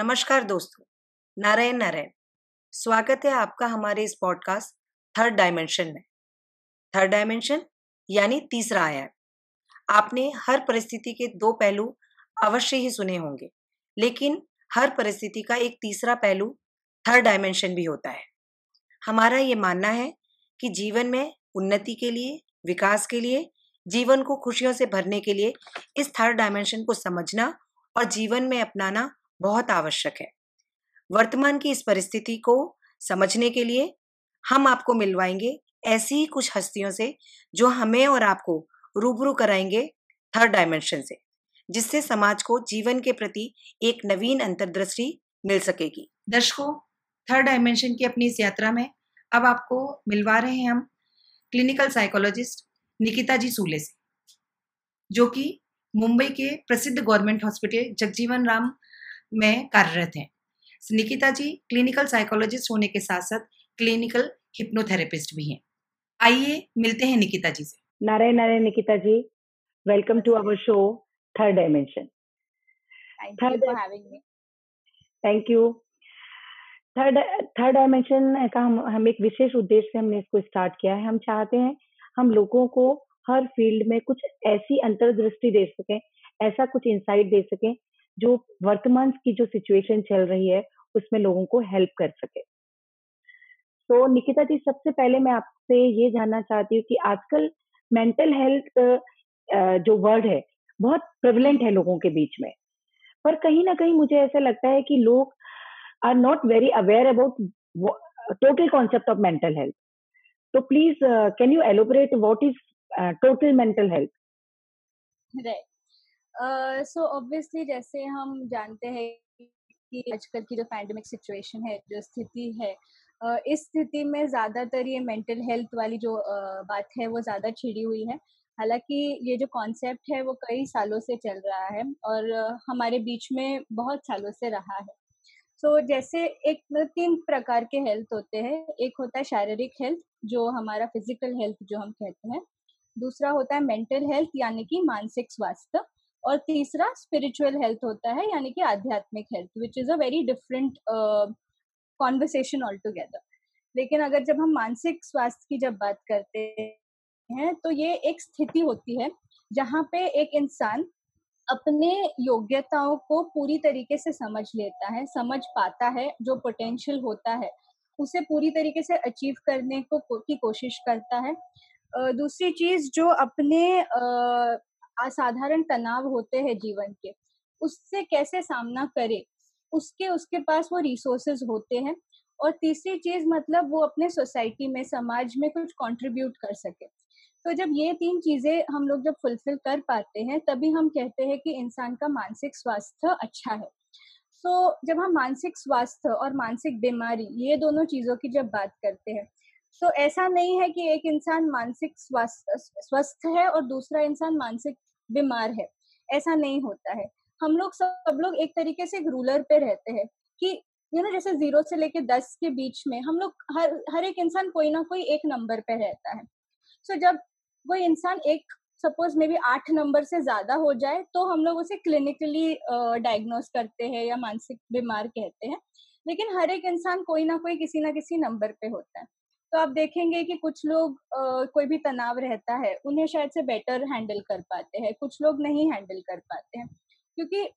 नमस्कार दोस्तों, नारायण नारायण। स्वागत है आपका हमारे इस पॉडकास्ट थर्ड डायमेंशन में। थर्ड डायमेंशन यानी तीसरा आयाम। आपने हर परिस्थिति के दो पहलू अवश्य ही सुने होंगे, लेकिन हर परिस्थिति का एक तीसरा पहलू थर्ड डायमेंशन भी होता है। हमारा ये मानना है कि जीवन में उन्नति के लिए, विकास के लिए, जीवन को खुशियों से भरने के लिए इस थर्ड डायमेंशन को समझना और जीवन में अपनाना बहुत आवश्यक है। वर्तमान की इस परिस्थिति को समझने के लिए हम आपको मिलवाएँगे ऐसी ही कुछ हस्तियों से जो हमें और आपको रूबरू कराएँगे थर्ड डायमेंशन से, जिससे समाज को जीवन के प्रति एक नवीन अंतर्दृष्टि मिल सकेगी। दर्शकों थर्ड डायमेंशन की अपनी इस यात्रा में अब आपको मिलवा रहे हैं हम क्लिनिकल साइकोलॉजिस्ट निकिता जी सूले से, जो कि मुंबई के प्रसिद्ध गवर्नमेंट हॉस्पिटल जगजीवन राम में कार्यरत हैं निकिता जी क्लिनिकल साइकोलॉजिस्ट होने के साथ साथ क्लिनिकल हिप्नोथेरेपिस्ट भी हैं। आइए मिलते हैं निकिता जी से। Narayan Narayan Nikita ji welcome to our show third dimension thank you third third dimension का हम हम एक विशेष उद्देश्य से हमने इसको स्टार्ट किया है। हम चाहते हैं हम लोगों को हर फ़ील्ड में कुछ ऐसी अंतर्दृष्टि दे सकें ऐसा कुछ इंसाइट दे सकें जो वर्तमान की जो सिचुएशन चल रही है, उसमें लोगों को हेल्प कर सके। तो निकिता जी, सबसे पहले मैं आपसे ये जानना चाहती हूँ कि आजकल मेंटल हेल्थ जो वर्ड है, बहुत प्रेवलेंट है लोगों के बीच में। पर कहीं ना कहीं मुझे ऐसा लगता है कि लोग are not very aware about total concept of mental health तो please can you elaborate what is total mental health so obviously जैसे हम जानते हैं कि आजकल की जो पैंडमिक सिचुएशन है जो स्थिति है uh, इस स्थिति में ज़्यादातर ये मेंटल हेल्थ वाली जो uh, बात है वो ज़्यादा छिड़ी हुई है। हालाँकि ये जो कॉन्सेप्ट है वो कई सालों से चल रहा है और uh, हमारे बीच में बहुत सालों से रहा है। सो so, जैसे एक मतलब तीन प्रकार के हेल्थ होते हैं। एक होता है शारीरिक हेल्थ जो हमारा फ़िज़िकल हेल्थ जो हम कहते हैं। दूसरा होता है मेंटल हेल्थ यानी कि मानसिक स्वास्थ्य। और तीसरा स्पिरिचुअल हेल्थ होता है, यानी कि आध्यात्मिक health which is a very different conversation altogether लेकिन अगर जब हम मानसिक स्वास्थ्य की जब बात करते हैं तो ये एक स्थिति होती है, जहाँ पे एक इंसान अपने योग्यताओं को पूरी तरीके से समझ लेता है, समझ पाता है जो पोटेंशियल होता है, उसे पूरी तरीके से अचीव करने को की कोशिश करता है। दूसरी चीज़ जो अपने असाधारण तनाव होते हैं जीवन के। उससे कैसे सामना करे? उसके उसके पास वो रिसोर्सेज होते हैं और तीसरी चीज़ मतलब वो अपने सोसाइटी में, समाज में कुछ कंट्रीब्यूट कर सके। तो जब ये तीन चीज़ें हम लोग जब फुलफिल कर पाते हैं, तभी हम कहते हैं कि इंसान का मानसिक स्वास्थ्य अच्छा है। तो जब हम मानसिक स्वास्थ्य और मानसिक बीमारी, ये दोनों चीज़ों की जब बात करते हैं तो ऐसा नहीं है कि एक इंसान मानसिक स्वास्थ्य, स्वस्थ है और दूसरा इंसान मानसिक बीमार है। ऐसा नहीं होता है। हम लोग सब लोग एक तरीके से एक रूलर पे रहते हैं कि यू नो जैसे ज़ीरो से लेके दस के बीच में हम लोग हर हर एक इंसान कोई ना कोई एक नंबर पे रहता है। सो so, जब कोई इंसान एक सपोज़ मे बी आठ नंबर से ज़्यादा हो जाए तो हम लोग उसे क्लिनिकली डायग्नोस करते हैं या मानसिक बीमार कहते हैं। लेकिन हर एक इंसान कोई ना कोई किसी ना किसी नंबर पे होता है। तो आप देखेंगे कि कुछ लोग आ, कोई भी तनाव रहता है उन्हें शायद से बेटर हैंडल कर पाते हैं कुछ लोग नहीं हैंडल कर पाते हैं क्योंकि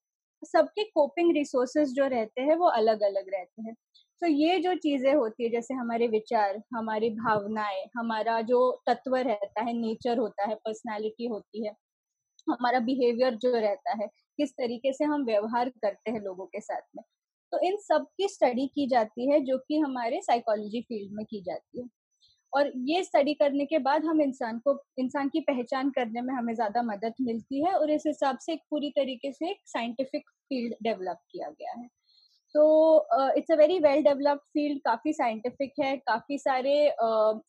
सबके कोपिंग रिसोर्सेज जो रहते हैं वो अलग अलग रहते हैं। तो ये जो चीज़ें होती है जैसे हमारे विचार हमारी भावनाएँ हमारा जो तत्व रहता है नेचर होता है पर्सनालिटी होती है हमारा बिहेवियर जो रहता है किस तरीके से हम व्यवहार करते हैं लोगों के साथ में तो इन सब की स्टडी की जाती है जो कि हमारे साइकोलॉजी फ़ील्ड में की जाती है। और ये स्टडी करने के बाद हम इंसान को इंसान की पहचान करने में हमें ज़्यादा मदद मिलती है और इस हिसाब से एक पूरी तरीके से एक साइंटिफिक फ़ील्ड डेवलप किया गया है। तो it's a very well developed field काफ़ी साइंटिफिक है काफ़ी सारे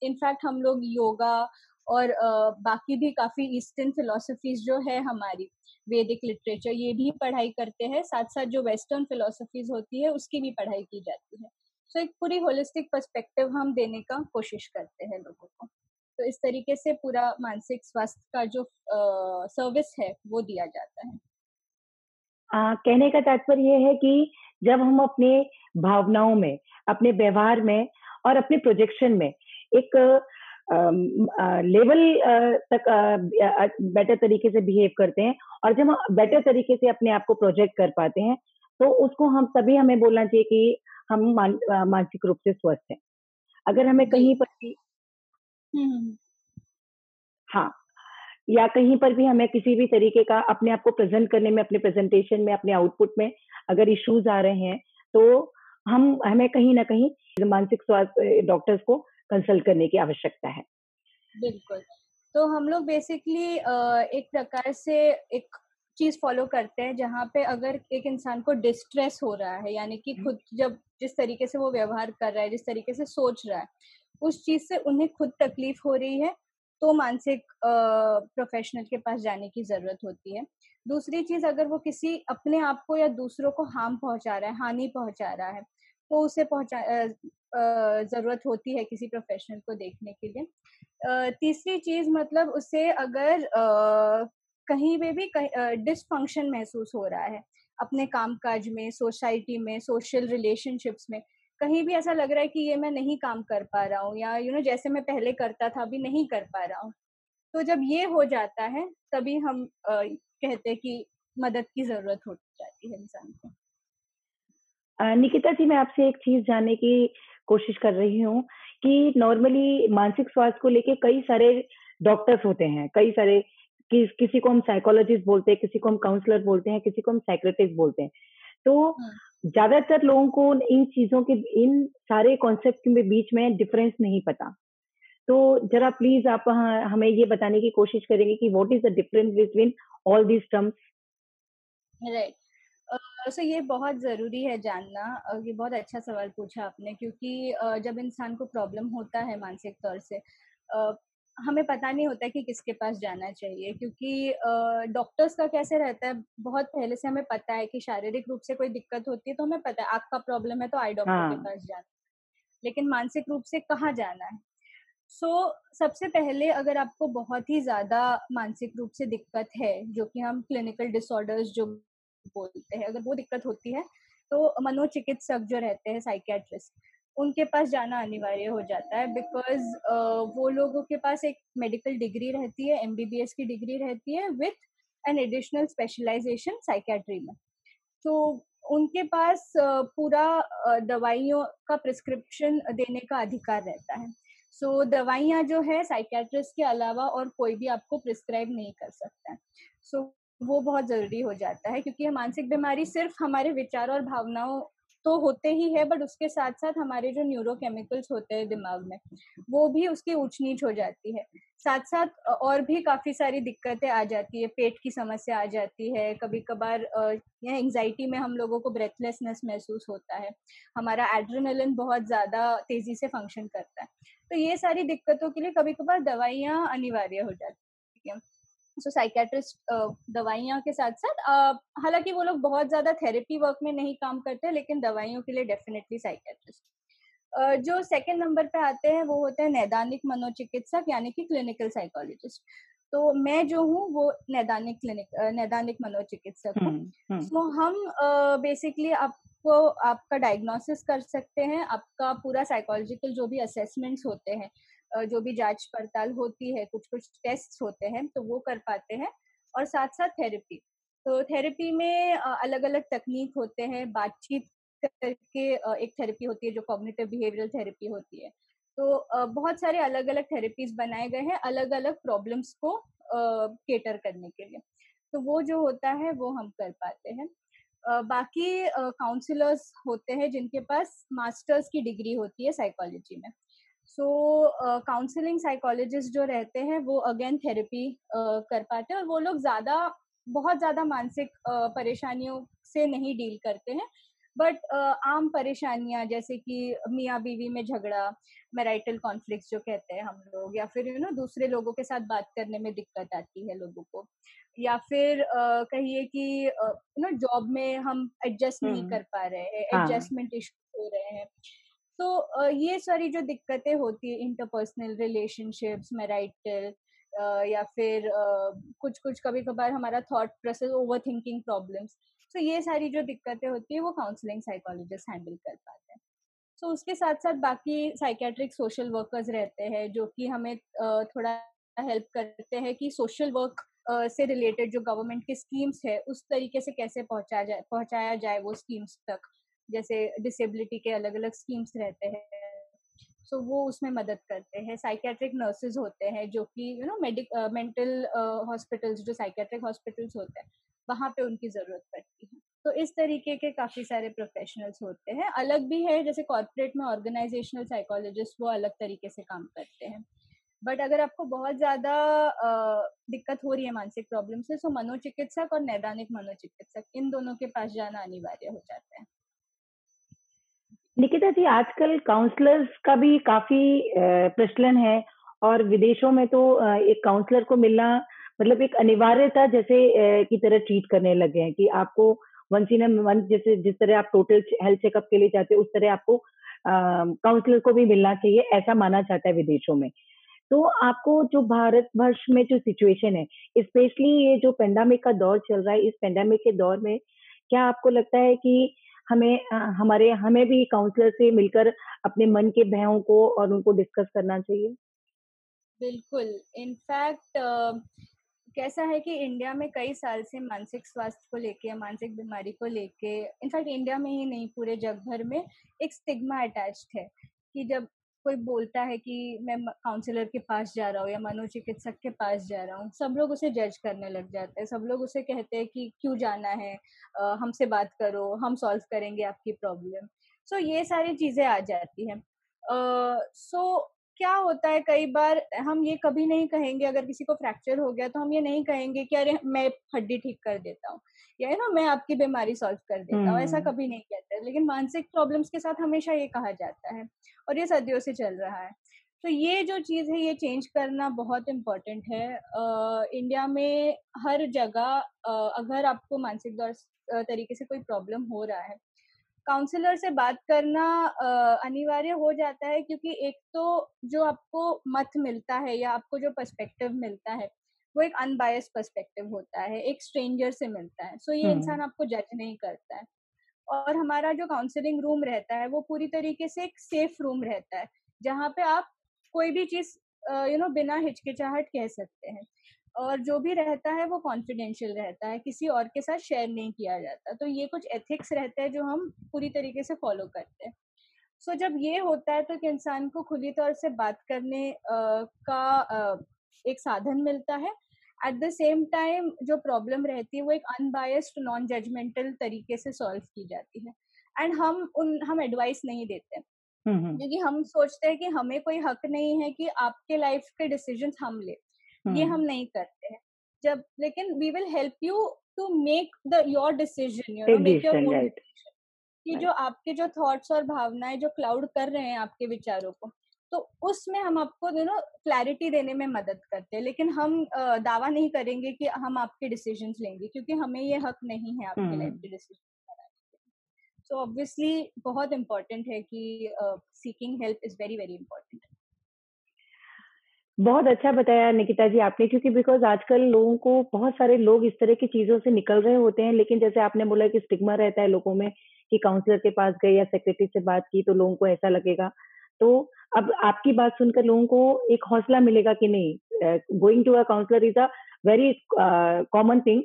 इनफैक्ट uh, हम लोग योगा और बाकी भी काफ़ी ईस्टर्न फिलोसफीज जो है हमारी वैदिक लिटरेचर ये भी पढ़ाई करते हैं। साथ साथ जो वेस्टर्न फिलोसफीज होती है उसकी भी पढ़ाई की जाती है। सो so, एक पूरी होलिस्टिक पर्सपेक्टिव हम देने का कोशिश करते हैं लोगों को। तो इस तरीके से पूरा मानसिक स्वास्थ्य का जो सर्विस है वो दिया जाता है। आ, कहने का तात्पर्य यह है कि जब हम अपने भावनाओं में अपने व्यवहार में और अपने प्रोजेक्शन में एक लेवल तक बेटर तरीके से बिहेव करते हैं और जब हम बेटर तरीके से अपने आप को प्रोजेक्ट कर पाते हैं तो उसको हम तभी हमें बोलना चाहिए कि हम मानसिक रूप से स्वस्थ हैं अगर हमें कहीं पर भी। हाँ या कहीं पर भी हमें किसी भी तरीके का अपने आप को प्रेजेंट करने में अपने प्रेजेंटेशन में अपने आउटपुट में अगर इश्यूज़ आ रहे हैं तो हम हमें कहीं ना कहीं मानसिक स्वास्थ्य डॉक्टर्स को कंसल्ट करने की आवश्यकता है। बिल्कुल। तो हम लोग बेसिकली एक प्रकार से एक चीज़ फॉलो करते हैं जहाँ पे अगर एक इंसान को डिस्ट्रेस हो रहा है यानी कि खुद जब जिस तरीके से वो व्यवहार कर रहा है जिस तरीके से सोच रहा है उस चीज़ से उन्हें खुद तकलीफ़ हो रही है तो मानसिक प्रोफेशनल के पास जाने की ज़रूरत होती है। दूसरी चीज़ अगर वो किसी अपने आप को या दूसरों को हार्म पहुँचा रहा है हानि पहुँचा रहा है तो उसे पहुँचा ज़रूरत होती है किसी प्रोफेशनल को देखने के लिए। तीसरी चीज़ मतलब उसे अगर कहीं पे भी डिसफंक्शन महसूस हो रहा है अपने कामकाज में सोसाइटी में सोशल रिलेशनशिप्स में कहीं भी ऐसा लग रहा है कि ये मैं नहीं काम कर पा रहा हूँ या यू you नो know, जैसे मैं पहले करता था अभी नहीं कर पा रहा हूँ। तो जब ये हो जाता है तभी हम आ, कहते हैं कि मदद की ज़रूरत हो जाती है इंसान को। निकिता जी मैं आपसे एक चीज़ जानने की कोशिश कर रही हूँ कि नॉर्मली मानसिक स्वास्थ्य को लेके कई सारे डॉक्टर्स होते हैं कई सारे कि, किसी को हम साइकोलॉजिस्ट बोलते हैं किसी को हम काउंसलर बोलते हैं किसी को हम साइक्रेटिस्ट बोलते हैं। तो हाँ। ज़्यादातर लोगों को इन चीज़ों के इन सारे कॉन्सेप्ट के बीच में डिफरेंस नहीं पता। तो जरा प्लीज़ आप हमें ये बताने की कोशिश करेंगे कि what is the difference between all these terms right so ये बहुत ज़रूरी है जानना ये बहुत अच्छा सवाल पूछा आपने क्योंकि जब इंसान को प्रॉब्लम होता है मानसिक तौर से हमें पता नहीं होता कि किसके पास जाना चाहिए क्योंकि डॉक्टर्स का कैसे रहता है बहुत पहले से हमें पता है कि शारीरिक रूप से कोई दिक्कत होती है तो हमें पता है आँख का प्रॉब्लम है तो आई डॉक्टर हाँ. के पास जाना लेकिन मानसिक रूप से कहाँ जाना है सो so, सबसे पहले अगर आपको बहुत ही ज़्यादा मानसिक रूप से दिक्कत है जो कि हम क्लिनिकल डिसऑर्डर्स जो बोलते हैं अगर वो दिक्कत होती है तो मनोचिकित्सक जो रहते हैं साइकेट्रिस्ट उनके पास जाना अनिवार्य हो जाता है बिकॉज़ uh, वो लोगों के पास एक मेडिकल डिग्री रहती है एमबीबीएस की डिग्री रहती है with an additional specialization psychiatry में. तो उनके पास पूरा दवाइयों का प्रिस्क्रिप्शन देने का अधिकार रहता है। सो so, दवाइयाँ जो है साइकेट्रिस्ट के अलावा और कोई भी आपको प्रिस्क्राइब नहीं कर सकता है। सो so, वो बहुत ज़रूरी हो जाता है, क्योंकि मानसिक बीमारी सिर्फ़ हमारे विचार और भावनाओं तो होते ही है बट उसके साथ साथ हमारे जो न्यूरोकेमिकल्स होते हैं दिमाग में, वो भी उसकी ऊंच नीच हो जाती है। साथ साथ और भी काफ़ी सारी दिक्कतें आ जाती है, पेट की समस्या आ जाती है कभी कभार एंग्जाइटी में हम लोगों को ब्रेथलेसनेस महसूस होता है, हमारा एड्रेनलिन बहुत ज़्यादा तेज़ी से फ़ंक्शन करता है। तो ये सारी दिक्कतों के लिए कभी कभार दवाइयाँ अनिवार्य हो जाती हैं। सो साइकेट्रिस्ट दवाइयाँ के साथ साथ हालाँकि वो लोग बहुत ज़्यादा थेरेपी वर्क में नहीं काम करते लेकिन दवाइयों के लिए डेफिनेटली साइकेट्रिस्ट जो सेकंड नंबर पे आते हैं वो होते हैं नैदानिक मनोचिकित्सक यानी कि क्लिनिकल साइकोलॉजिस्ट तो मैं जो हूँ वो नैदानिक क्लिनिक नैदानिक मनोचिकित्सक हूँ। हम्म, हम्म। तो हम बेसिकली आपको आपका डायग्नोसिस कर सकते हैं आपका पूरा साइकोलॉजिकल जो भी असेसमेंट्स होते हैं जो भी जाँच पड़ताल होती है कुछ कुछ टेस्ट होते हैं तो वो कर पाते हैं और साथ साथ थेरेपी तो थेरेपी में अलग अलग तकनीक होते हैं, बातचीत करके एक थेरेपी होती है जो कॉग्निटिव बिहेवियरल थेरेपी होती है। तो बहुत सारे अलग अलग थेरेपीज बनाए गए हैं अलग अलग प्रॉब्लम्स को केटर करने के लिए। तो वो जो होता है, वो हम कर पाते हैं। बाकी काउंसलर्स होते हैं जिनके पास मास्टर्स की डिग्री होती है साइकोलॉजी में। सो काउंसलिंग साइकोलॉजिस्ट जो रहते हैं वो अगेन थेरेपी uh, कर पाते हैं और वो लोग ज़्यादा बहुत ज़्यादा मानसिक uh, परेशानियों से नहीं डील करते हैं। बट uh, आम परेशानियाँ जैसे कि मियाँ बीवी में झगड़ा मैराइटल कॉन्फ्लिक्ट जो कहते हैं हम लोग या फिर यू you नो know, दूसरे लोगों के साथ बात करने में दिक्कत आती है लोगों को। या फिर uh, कहिए कि यू नो जॉब में हम एडजस्ट नहीं कर पा रहे हैं एडजस्टमेंट इशू हो रहे हैं। तो ये सारी जो दिक्कतें होती है इंटरपर्सनल रिलेशनशिप्स मैराइटल या फिर कुछ कुछ कभी कभार हमारा thought process over thinking problems तो ये सारी जो दिक्कतें होती है वो काउंसलिंग साइकोलॉजिस्ट हैंडल कर पाते हैं। सो so, उसके साथ साथ बाकी साइकेट्रिक सोशल वर्कर्स रहते हैं जो कि हमें थोड़ा हेल्प करते हैं कि सोशल वर्क से रिलेटेड जो गवर्नमेंट की स्कीम्स है उस तरीके से कैसे पहुँचा जाए पहुँचाया जाए वो स्कीम्स तक। जैसे डिसेबिलिटी के अलग अलग स्कीम्स रहते हैं सो so, वो उसमें मदद करते हैं। साइकेट्रिक नर्सेज होते हैं जो कि you know medic mental hospitals जो साइकेट्रिक हॉस्पिटल्स होते हैं वहाँ पे उनकी ज़रूरत पड़ती है। तो इस तरीके के काफ़ी सारे प्रोफेशनल्स होते हैं। अलग भी है जैसे कॉर्पोरेट में ऑर्गेनाइजेशनल साइकोलॉजिस्ट वो अलग तरीके से काम करते हैं। बट अगर आपको बहुत ज़्यादा दिक्कत हो रही है मानसिक प्रॉब्लम से तो मनोचिकित्सक और नैदानिक मनोचिकित्सक इन दोनों के पास जाना अनिवार्य हो जाता है। निकिता जी, आजकल काउंसलर्स का भी काफ़ी प्रचलन है और विदेशों में तो एक काउंसलर को मिलना मतलब एक अनिवार्यता जैसे की तरह ट्रीट करने लगे हैं कि आपको वंस इन मंथ जैसे, जिस तरह आप टोटल हेल्थ चेकअप के लिए जाते हैं, उस तरह आपको काउंसलर को भी मिलना चाहिए, ऐसा माना जाता है विदेशों में। तो आपको जो भारत वर्ष में जो सिचुएशन है स्पेशली ये जो पेंडेमिक का दौर चल रहा है, इस पेंडेमिक के दौर में क्या आपको लगता है कि हमें हमारे, हमें भी काउंसलर से मिलकर अपने मन के भयों को और उनको डिस्कस करना चाहिए। बिल्कुल। इनफैक्ट कैसा है कि इंडिया में कई साल से मानसिक स्वास्थ्य को लेके, मानसिक बीमारी को लेके इनफैक्ट इंडिया में ही नहीं, पूरे जग भर में एक स्टिग्मा अटैच्ड है कि जब कोई बोलता है कि मैं काउंसलर के पास जा रहा हूँ या मनोचिकित्सक के पास जा रहा हूँ सब लोग उसे जज करने लग जाते हैं। सब लोग उसे कहते हैं कि क्यों जाना है? हमसे बात करो हम सॉल्व करेंगे आपकी प्रॉब्लम सो so, ये सारी चीज़ें आ जाती हैं। सो so, क्या होता है कई बार हम ये कभी नहीं कहेंगे अगर किसी को फ्रैक्चर हो गया तो हम ये नहीं कहेंगे कि अरे मैं हड्डी ठीक कर देता हूँ। या ना मैं आपकी बीमारी सॉल्व कर देता हूँ ऐसा हम्म। कभी नहीं कहते। लेकिन मानसिक प्रॉब्लम्स के साथ हमेशा ये कहा जाता है और ये सदियों से चल रहा है। तो ये जो चीज़ है ये चेंज करना बहुत इम्पोर्टेंट है। आ, इंडिया में हर जगह अगर आपको मानसिक दौर तरीके से कोई प्रॉब्लम हो रहा है काउंसलर से बात करना अनिवार्य हो जाता है क्योंकि एक तो जो आपको मत मिलता है या आपको जो पर्सपेक्टिव मिलता है वो एक अनबायस पर्सपेक्टिव होता है एक स्ट्रेंजर से मिलता है सो so, ये इंसान आपको जज नहीं करता है। और हमारा जो काउंसलिंग रूम रहता है वो पूरी तरीके से एक सेफ़ रूम रहता है जहाँ पे आप कोई भी चीज़ यू नो बिना हिचकिचाहट कह सकते हैं। और जो भी रहता है वो कॉन्फिडेंशियल रहता है किसी और के साथ शेयर नहीं किया जाता तो ये कुछ एथिक्स रहते हैं जो हम पूरी तरीके से फॉलो करते हैं। सो so, जब ये होता है तो कि इंसान को खुली तौर से बात करने uh, का uh, एक साधन मिलता है। एट द सेम टाइम जो प्रॉब्लम रहती है वो एक अनबायस्ड नॉन जजमेंटल तरीके से सॉल्व की जाती है। एंड हम उन हम एडवाइस नहीं देते। क्योंकि हम सोचते हैं कि हमें कोई हक नहीं है कि आपके लाइफ के डिसीज़न हम ले। ये हम नहीं करते हैं। जब लेकिन we will help you to make the your decision you know make your own कि जो आपके जो थॉट्स और भावनाएँ जो क्लाउड कर रहे हैं आपके विचारों को तो उसमें हम आपको यू नो क्लैरिटी देने में मदद करते हैं। लेकिन हम दावा नहीं करेंगे कि हम आपके डिसीज़न लेंगे क्योंकि हमें ये हक नहीं है आपके लाइफ के डिसीज़न सो ऑब्वियसली बहुत इम्पोर्टेंट है कि seeking help is very very important बहुत अच्छा बताया निकिता जी आपने क्योंकि बिकॉज़ आजकल लोगों को बहुत सारे लोग इस तरह की चीज़ों से निकल रहे होते हैं लेकिन जैसे आपने बोला कि स्टिग्मा रहता है लोगों में कि काउंसलर के पास गए या सेक्रेटरी से बात की तो लोगों को ऐसा लगेगा। तो अब आपकी बात सुनकर लोगों को एक हौसला मिलेगा कि नहीं going to a counsellor is a very common thing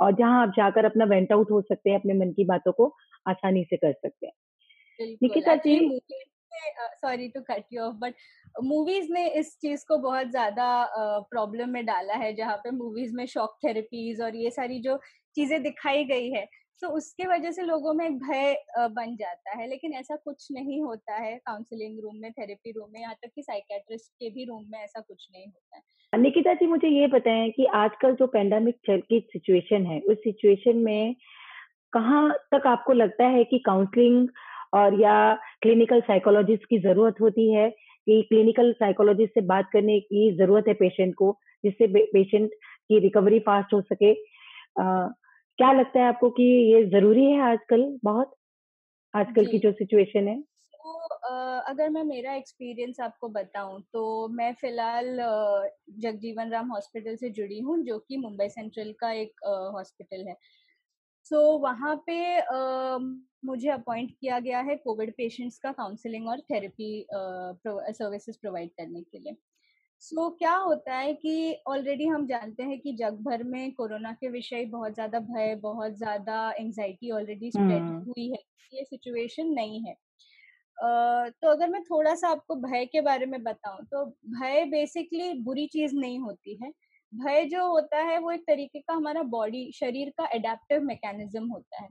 और जहाँ आप जाकर अपना वेंट आउट हो सकते हैं अपने मन की बातों को आसानी से कर सकते हैं। Nikita ji? Sorry to cut you off but movies ने इस चीज़ को बहुत ज़्यादा प्रॉब्लम uh, में डाला है जहाँ पे मूवीज़ में शॉक थेरेपीज और ये सारी जो चीज़ें दिखाई गई है। तो उसके वजह से लोगों में एक भय बन जाता है। लेकिन ऐसा कुछ नहीं होता है काउंसलिंग रूम में थेरेपी रूम में, यहाँ तक कि साइकेट्रिस्ट के भी रूम में ऐसा कुछ नहीं होता है। निकिता जी, मुझे ये बताएँ कि आजकल जो पेंडेमिक चल, की सिचुएशन है, उस सिचुएशन में कहाँ तक आपको लगता है कि काउंसलिंग और या क्लिनिकल साइकोलॉजिस्ट की ज़रूरत होती है? कि क्लिनिकल साइकोलॉजिस्ट से बात करने की ज़रूरत है पेशेंट को, जिससे पेशेंट की रिकवरी फास्ट हो सके? क्या लगता है आपको कि ये ज़रूरी है आजकल बहुत? आजकल की जो। सिचुएशन है। तो अगर मैं मेरा एक्सपीरियंस आपको बताऊँ तो मैं फ़िलहाल जगजीवन राम हॉस्पिटल से जुड़ी हूँ जो कि मुंबई सेंट्रल का एक हॉस्पिटल है। सो so, वहाँ पे मुझे अपॉइंट किया गया है कोविड पेशेंट्स का काउंसलिंग और थेरेपी सर्विसेज़ प्रोवाइड करने के लिए। सो so, क्या होता है कि ऑलरेडी हम जानते हैं कि जग भर में कोरोना के विषय बहुत ज़्यादा भय बहुत ज़्यादा एंजाइटी ऑलरेडी स्प्रेड हुई है ये सिचुएशन नहीं है। uh, तो अगर मैं थोड़ा सा आपको भय के बारे में बताऊँ तो भय बेसिकली बुरी चीज़ नहीं होती है। भय जो होता है वो एक तरीके का हमारा बॉडी शरीर का एडेप्टिव मैकेनिज्म होता है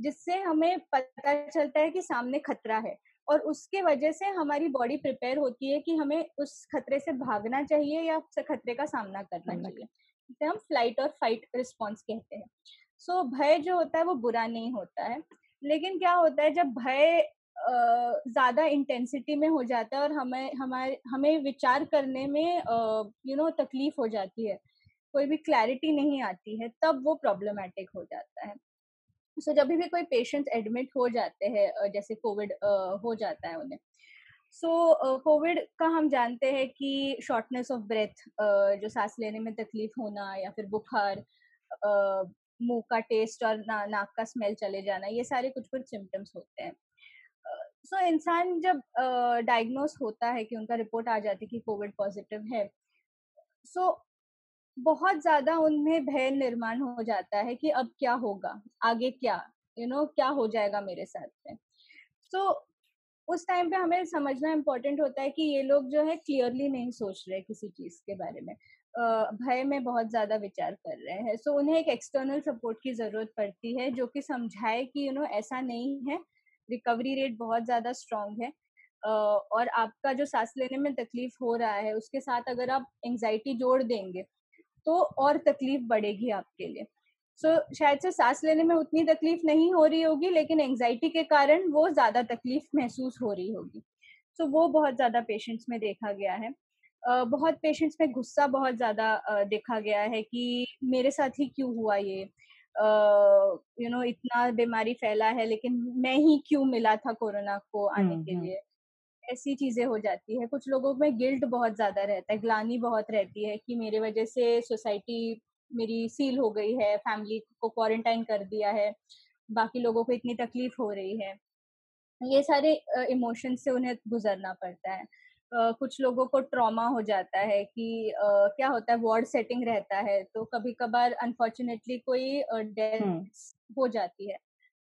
जिससे हमें पता चलता है कि सामने खतरा है। और उसके वजह से हमारी बॉडी प्रिपेयर होती है कि हमें उस खतरे से भागना चाहिए या खतरे का सामना करना चाहिए। जिसे हम फ़्लाइट और फाइट रिस्पॉन्स कहते हैं। सो so, भय जो होता है वो बुरा नहीं होता है। लेकिन क्या होता है जब भय ज़्यादा इंटेंसिटी में हो जाता है और हमें हमारे हमें विचार करने में यू नो तकलीफ़ हो जाती है कोई भी क्लैरिटी नहीं आती है तब वो प्रॉब्लमेटिक हो जाता है। सो so, जब भी कोई पेशेंट एडमिट हो जाते हैं जैसे कोविड हो जाता है उन्हें। सो so, कोविड का हम जानते हैं कि शॉर्टनेस ऑफ़ ब्रेथ जो सांस लेने में तकलीफ़ होना या फिर बुखार मुँह का टेस्ट और ना, नाक का स्मेल चले जाना ये सारे कुछ कुछ सिम्टम्स होते हैं। सो so, इंसान जब डायग्नोस होता है कि उनका रिपोर्ट आ जाती है कि कोविड पॉजिटिव है सो so, बहुत ज़्यादा उनमें भय निर्माण हो जाता है कि अब क्या होगा? आगे क्या? यू you नो know, क्या हो जाएगा मेरे साथ में? सो so, उस टाइम पे हमें समझना इम्पोर्टेंट होता है कि ये लोग जो है क्लियरली नहीं सोच रहे किसी चीज़ के बारे में। भय में बहुत ज़्यादा विचार कर रहे हैं। सो so, उन्हें एक एक्सटर्नल सपोर्ट की ज़रूरत पड़ती है जो कि समझाए कि यू you नो know, ऐसा नहीं है। रिकवरी रेट बहुत ज़्यादा स्ट्रॉन्ग है। और आपका जो सांस लेने में तकलीफ़ हो रहा है उसके साथ अगर आप एंजाइटी जोड़ देंगे तो और तकलीफ़ बढ़ेगी आपके लिए। सो so, शायद से सांस लेने में उतनी तकलीफ़ नहीं हो रही होगी लेकिन एंजाइटी के कारण वो ज़्यादा तकलीफ़ महसूस हो रही होगी। सो so, वो बहुत ज़्यादा पेशेंट्स में देखा गया है। uh, बहुत पेशेंट्स में गुस्सा बहुत ज़्यादा uh, देखा गया है कि मेरे साथ ही क्यों हुआ ये? यू नो इतना बीमारी फैला है लेकिन मैं ही क्यों मिला था कोरोना को आने के लिए? ऐसी चीज़ें हो जाती है। कुछ लोगों में गिल्ट बहुत ज़्यादा रहता है ग्लानी बहुत रहती है कि मेरे वजह से सोसाइटी मेरी सील हो गई है फैमिली को क्वारंटाइन कर दिया है बाकी लोगों को इतनी तकलीफ़ हो रही है। ये सारे इमोशंस से उन्हें गुजरना पड़ता है। कुछ लोगों को ट्रॉमा हो जाता है कि uh, क्या होता है वार्ड सेटिंग रहता है तो कभी कभार अनफॉर्चुनेटली कोई डेथ हो। जाती है।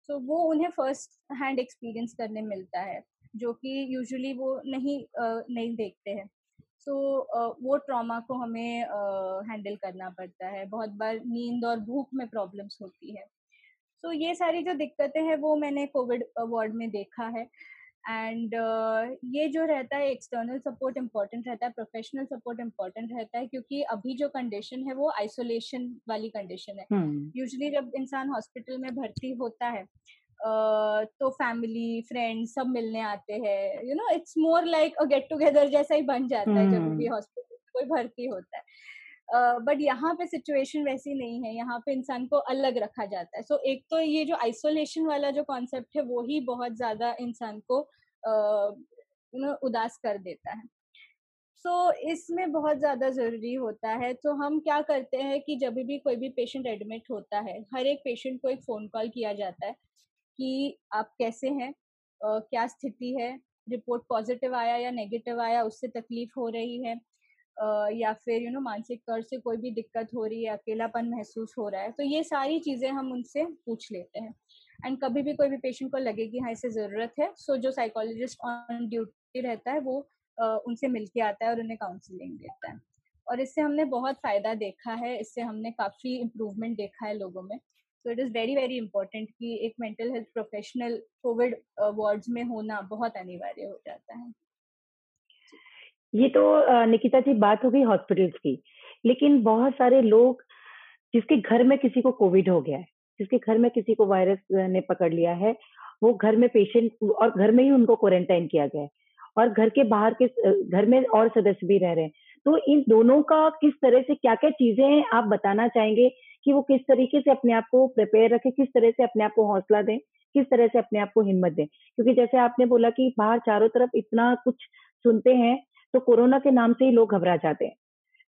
तो so, वो उन्हें फ़र्स्ट हैंड एक्सपीरियंस करने मिलता है। जो कि यूजुअली वो नहीं नहीं देखते हैं। सो so, वो ट्रॉमा को हमें हैंडल करना पड़ता है। बहुत बार नींद और भूख में प्रॉब्लम्स होती है। सो so, ये सारी जो दिक्कतें हैं वो मैंने कोविड वार्ड में देखा है। एंड uh, ये जो रहता है एक्सटर्नल सपोर्ट इम्पोर्टेंट रहता है प्रोफेशनल सपोर्ट इम्पोर्टेंट रहता है क्योंकि अभी जो कंडीशन है वो आइसोलेशन वाली कंडीशन है। Usually hmm. जब इंसान हॉस्पिटल में भर्ती होता है तो फैमिली फ्रेंड्स सब मिलने आते हैं you know it's more like a get together जैसा ही बन जाता है जब भी हॉस्पिटल hmm. कोई भर्ती होता है। बट uh, यहाँ पे सिचुएशन वैसी नहीं है यहाँ पे इंसान को अलग रखा जाता है। सो so, एक तो ये जो आइसोलेशन वाला जो कॉन्सेप्ट है वो ही बहुत ज़्यादा इंसान को uh, उदास कर देता है। सो so, इसमें बहुत ज़्यादा ज़रूरी होता है। तो हम क्या करते हैं कि जब भी कोई भी पेशेंट एडमिट होता है हर एक पेशेंट को एक फ़ोन कॉल किया जाता है। कि आप कैसे हैं क्या स्थिति है, रिपोर्ट पॉजिटिव आया या नेगेटिव आया, उससे तकलीफ़ हो रही है या फिर, यू नो, मानसिक तौर से कोई भी दिक्कत हो रही है, अकेलापन महसूस हो रहा है तो ये सारी चीज़ें हम उनसे पूछ लेते हैं। एंड कभी भी कोई भी पेशेंट को लगे कि हाँ इसे ज़रूरत है, सो जो साइकोलॉजिस्ट ऑन ड्यूटी रहता है, वो उनसे मिल के आता है और उन्हें काउंसलिंग देता है। और इससे हमने बहुत फ़ायदा देखा है, इससे हमने काफ़ी इम्प्रूवमेंट देखा है लोगों में। तो it is very very important कि एक mental health professional Covid wards में होना बहुत अनिवार्य हो जाता है। ये तो निकिता जी बात हो गई हॉस्पिटल्स की, लेकिन बहुत सारे लोग जिसके घर में किसी को कोविड हो गया है, जिसके घर में किसी को वायरस ने पकड़ लिया है, वो घर में पेशेंट और घर में ही उनको क्वारंटाइन किया गया है और घर के बाहर के घर में और सदस्य भी रह रहे हैं। तो इन दोनों का किस तरह से क्या क्या चीज़ें हैं आप बताना चाहेंगे? कि वो किस तरीके से अपने आप को प्रिपेयर रखे, किस तरह से अपने आप को हौसला दें, किस तरह से अपने आप को हिम्मत दें। क्योंकि जैसे आपने बोला कि बाहर चारों तरफ़ इतना कुछ सुनते हैं तो कोरोना के नाम से ही लोग घबरा जाते हैं।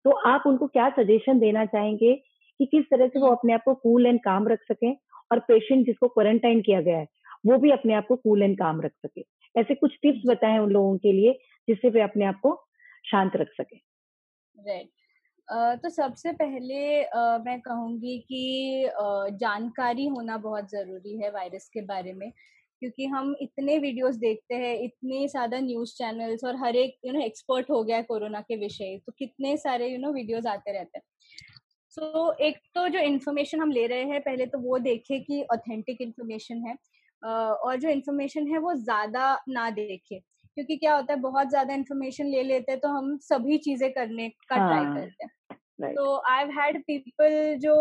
तो आप उनको क्या सजेशन देना चाहेंगे कि किस तरह से वो अपने आप को कूल एंड काम रख सकें और पेशेंट जिसको क्वारंटाइन किया गया है, वो भी अपने आप को कूल एंड काम रख सके। ऐसे कुछ टिप्स बताएँ उन लोगों के लिए जिससे वे अपने आप को शांत रख सके। राइट तो सबसे पहले मैं कहूँगी कि जानकारी होना बहुत ज़रूरी है वायरस के बारे में क्योंकि हम इतने वीडियोस देखते हैं इतने ज़्यादा न्यूज़ चैनल्स और हर एक यू नो एक्सपर्ट हो गया है कोरोना के विषय तो कितने सारे यू नो वीडियोस आते रहते हैं। सो so, एक तो जो इन्फॉर्मेशन हम ले रहे हैं पहले तो वो देखें कि ऑथेंटिक इन्फॉर्मेशन है और जो इन्फॉर्मेशन है वो ज़्यादा ना देखे। क्योंकि क्या होता है बहुत ज़्यादा इन्फॉर्मेशन ले लेते हैं तो हम सभी चीज़ें करने का ट्राई हाँ, करते हैं। तो आई हैड पीपल जो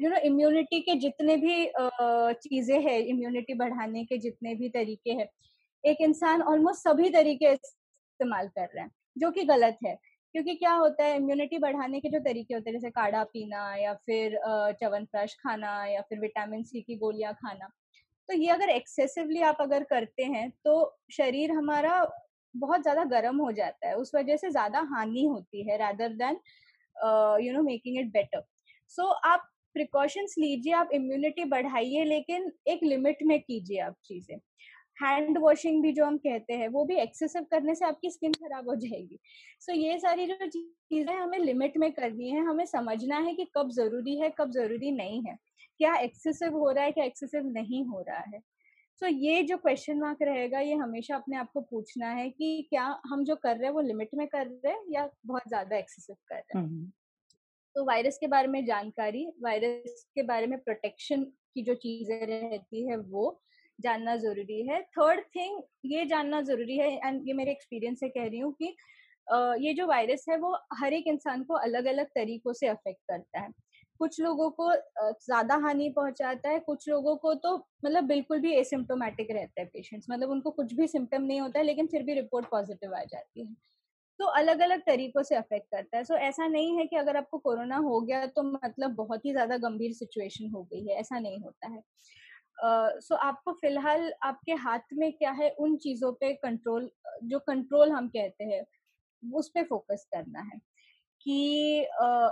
यू नो इम्यूनिटी के जितने भी uh, चीज़ें हैं इम्यूनिटी बढ़ाने के जितने भी तरीके हैं एक इंसान ऑलमोस्ट सभी तरीके इस्तेमाल कर रहे हैं जो कि गलत है। क्योंकि क्या होता है इम्यूनिटी बढ़ाने के जो तरीके होते हैं जैसे काढ़ा पीना या फिर च्यवनप्राश खाना या फिर विटामिन सी की गोलियाँ खाना तो ये अगर एक्सेसिवली आप अगर करते हैं तो शरीर हमारा बहुत ज़्यादा गर्म हो जाता है उस वजह से ज़्यादा हानि होती है rather than you know making it better so आप प्रिकॉशंस लीजिए आप इम्यूनिटी बढ़ाइए लेकिन एक लिमिट में कीजिए आप चीज़ें। हैंड वॉशिंग भी जो हम कहते हैं वो भी एक्सेसिव करने से आपकी स्किन खराब हो जाएगी। सो so, ये सारी जो चीज़ें हमें लिमिट में करनी है हमें समझना है कि कब ज़रूरी है कब ज़रूरी नहीं है। क्या एक्सेसिव हो रहा है क्या एक्सेसिव नहीं हो रहा है? सो so, ये जो क्वेश्चन मार्क रहेगा ये हमेशा अपने आप को पूछना है कि क्या हम जो कर रहे हैं वो लिमिट में कर रहे हैं या बहुत ज़्यादा एक्सेसिव कर रहे हैं? तो वायरस के बारे में जानकारी वायरस के बारे में प्रोटेक्शन की जो चीज़ें रहती है वो जानना ज़रूरी है। थर्ड थिंग ये जानना ज़रूरी है एंड ये मेरे एक्सपीरियंस से कह रही हूँ कि ये जो वायरस है वो हर एक इंसान को अलग अलग तरीकों से अफेक्ट करता है। कुछ लोगों को ज़्यादा हानि पहुंचाता है कुछ लोगों को तो मतलब बिल्कुल भी एसिम्टोमेटिक रहता है पेशेंट्स मतलब उनको कुछ भी सिम्टम नहीं होता है लेकिन फिर भी रिपोर्ट पॉजिटिव आ जाती है। तो अलग अलग तरीकों से अफेक्ट करता है। सो so, ऐसा नहीं है कि अगर आपको कोरोना हो गया तो मतलब बहुत ही ज़्यादा गंभीर सिचुएशन हो गई है ऐसा नहीं होता है। सो uh, so आपको फ़िलहाल आपके हाथ में क्या है उन चीज़ों पे कंट्रोल जो कंट्रोल हम कहते हैं उस पर फोकस करना है। कि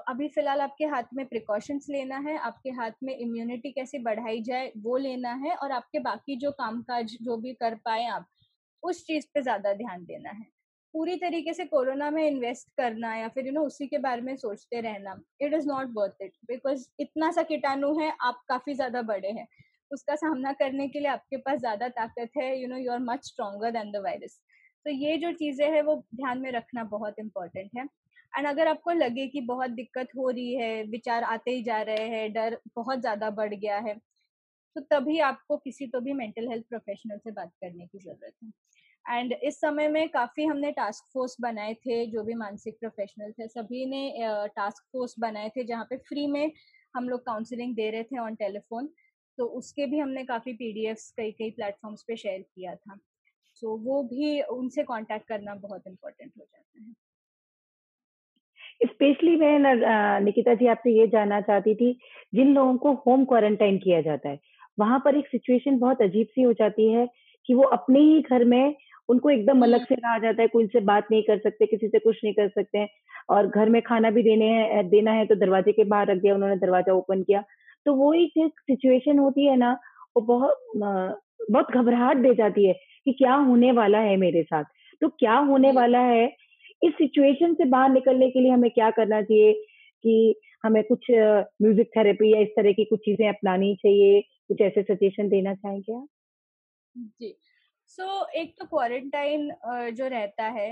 अभी फ़िलहाल आपके हाथ में प्रिकॉशंस लेना है, आपके हाथ में इम्यूनिटी कैसे बढ़ाई जाए, वो लेना है और आपके बाकी जो कामकाज, जो भी कर पाए आप, उस चीज़ पे ज़्यादा ध्यान देना है। पूरी तरीके से कोरोना में इन्वेस्ट करना या फिर यू नो उसी के बारे में सोचते रहना it is not worth it because इतना सा कीटाणु है, आप काफ़ी ज़्यादा बड़े हैं। उसका सामना करने के लिए आपके पास ज़्यादा ताकत है you know you are much stronger than the virus तो ये जो चीज़ें हैं, वो ध्यान में रखना बहुत इंपॉर्टेंट है। एंड अगर आपको लगे कि बहुत दिक्कत हो रही है विचार आते ही जा रहे हैं डर बहुत ज़्यादा बढ़ गया है तो तभी आपको किसी तो भी मेंटल हेल्थ प्रोफेशनल से बात करने की ज़रूरत है। एंड इस समय में काफ़ी हमने टास्क फोर्स बनाए थे जो भी मानसिक प्रोफेशनल थे सभी ने टास्क फोर्स बनाए थे जहाँ पे फ्री में हम लोग काउंसलिंग दे रहे थे ऑन टेलीफोन तो उसके भी हमने काफ़ी पीडीएफ्स कई कई प्लेटफॉर्म्स पे शेयर किया था। सो so, वो भी उनसे कांटेक्ट करना बहुत इम्पोर्टेंट हो जाता है। स्पेशली मैं निकिता जी आपसे ये जानना चाहती थी जिन लोगों को होम क्वारंटाइन किया जाता है वहाँ पर एक सिचुएशन बहुत अजीब सी हो जाती है कि वो अपने ही घर में उनको एकदम अलग से रहा जाता है कोई उनसे बात नहीं कर सकते किसी से कुछ नहीं कर सकते हैं और घर में खाना भी देने हैं देना है तो दरवाजे के बाहर रख दिया उन्होंने दरवाज़ा ओपन किया। तो वो ही सिचुएशन होती है ना वो बहुत बहुत घबराहट दे जाती है कि क्या होने वाला है मेरे साथ? तो क्या होने वाला है इस सिचुएशन से बाहर निकलने के लिए हमें क्या करना चाहिए कि हमें कुछ म्यूज़िक थेरेपी या इस तरह की कुछ चीज़ें अपनानी चाहिए? कुछ ऐसे सजेशन देना चाहेंगे जी। सो so, एक तो क्वारंटाइन जो रहता है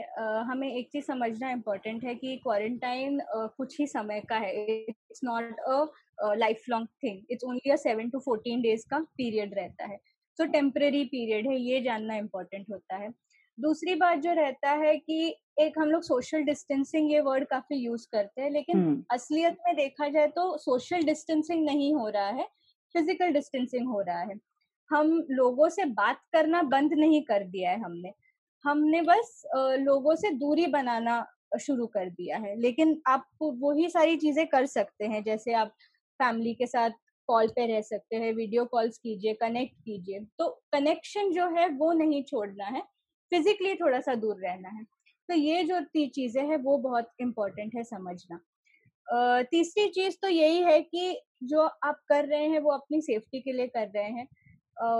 हमें एक चीज़ समझना इम्पोर्टेंट है कि क्वारंटाइन कुछ ही समय का है। It's not a life long thing it's only a seven to fourteen days का पीरियड रहता है। सो टेम्पररी पीरियड है ये जानना इम्पोर्टेंट होता है। दूसरी बात जो रहता है कि एक हम लोग सोशल डिस्टेंसिंग ये वर्ड काफ़ी यूज़ करते हैं लेकिन असलियत में देखा जाए तो सोशल डिस्टेंसिंग नहीं हो रहा है फ़िज़िकल डिस्टेंसिंग हो रहा है। हम लोगों से बात करना बंद नहीं कर दिया है हमने। हमने बस लोगों से दूरी बनाना शुरू कर दिया है लेकिन आप वही सारी चीज़ें कर सकते हैं जैसे आप फैमिली के साथ कॉल पे रह सकते हैं वीडियो कॉल्स कीजिए कनेक्ट कीजिए। तो कनेक्शन जो है वो नहीं छोड़ना है। फिजिकली थोड़ा सा दूर रहना है। तो ये जो चीज़ें हैं, वो बहुत इम्पोर्टेंट है समझना। तीसरी चीज़ तो यही है कि जो आप कर रहे हैं, वो अपनी सेफ्टी के लिए कर रहे हैं।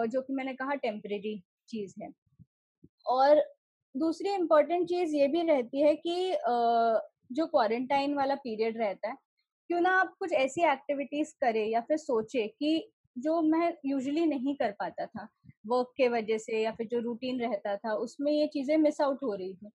जो कि मैंने कहा टेम्परेरी चीज़ है। और दूसरी इम्पोर्टेंट चीज़ ये भी रहती है कि जो क्वारंटाइन वाला पीरियड रहता है, क्यों ना आप कुछ ऐसी एक्टिविटीज़ करें या फिर सोचे कि जो मैं यूजुअली नहीं कर पाता था वर्क के वजह से या फिर जो रूटीन रहता था उसमें ये चीज़ें मिस आउट हो रही थी।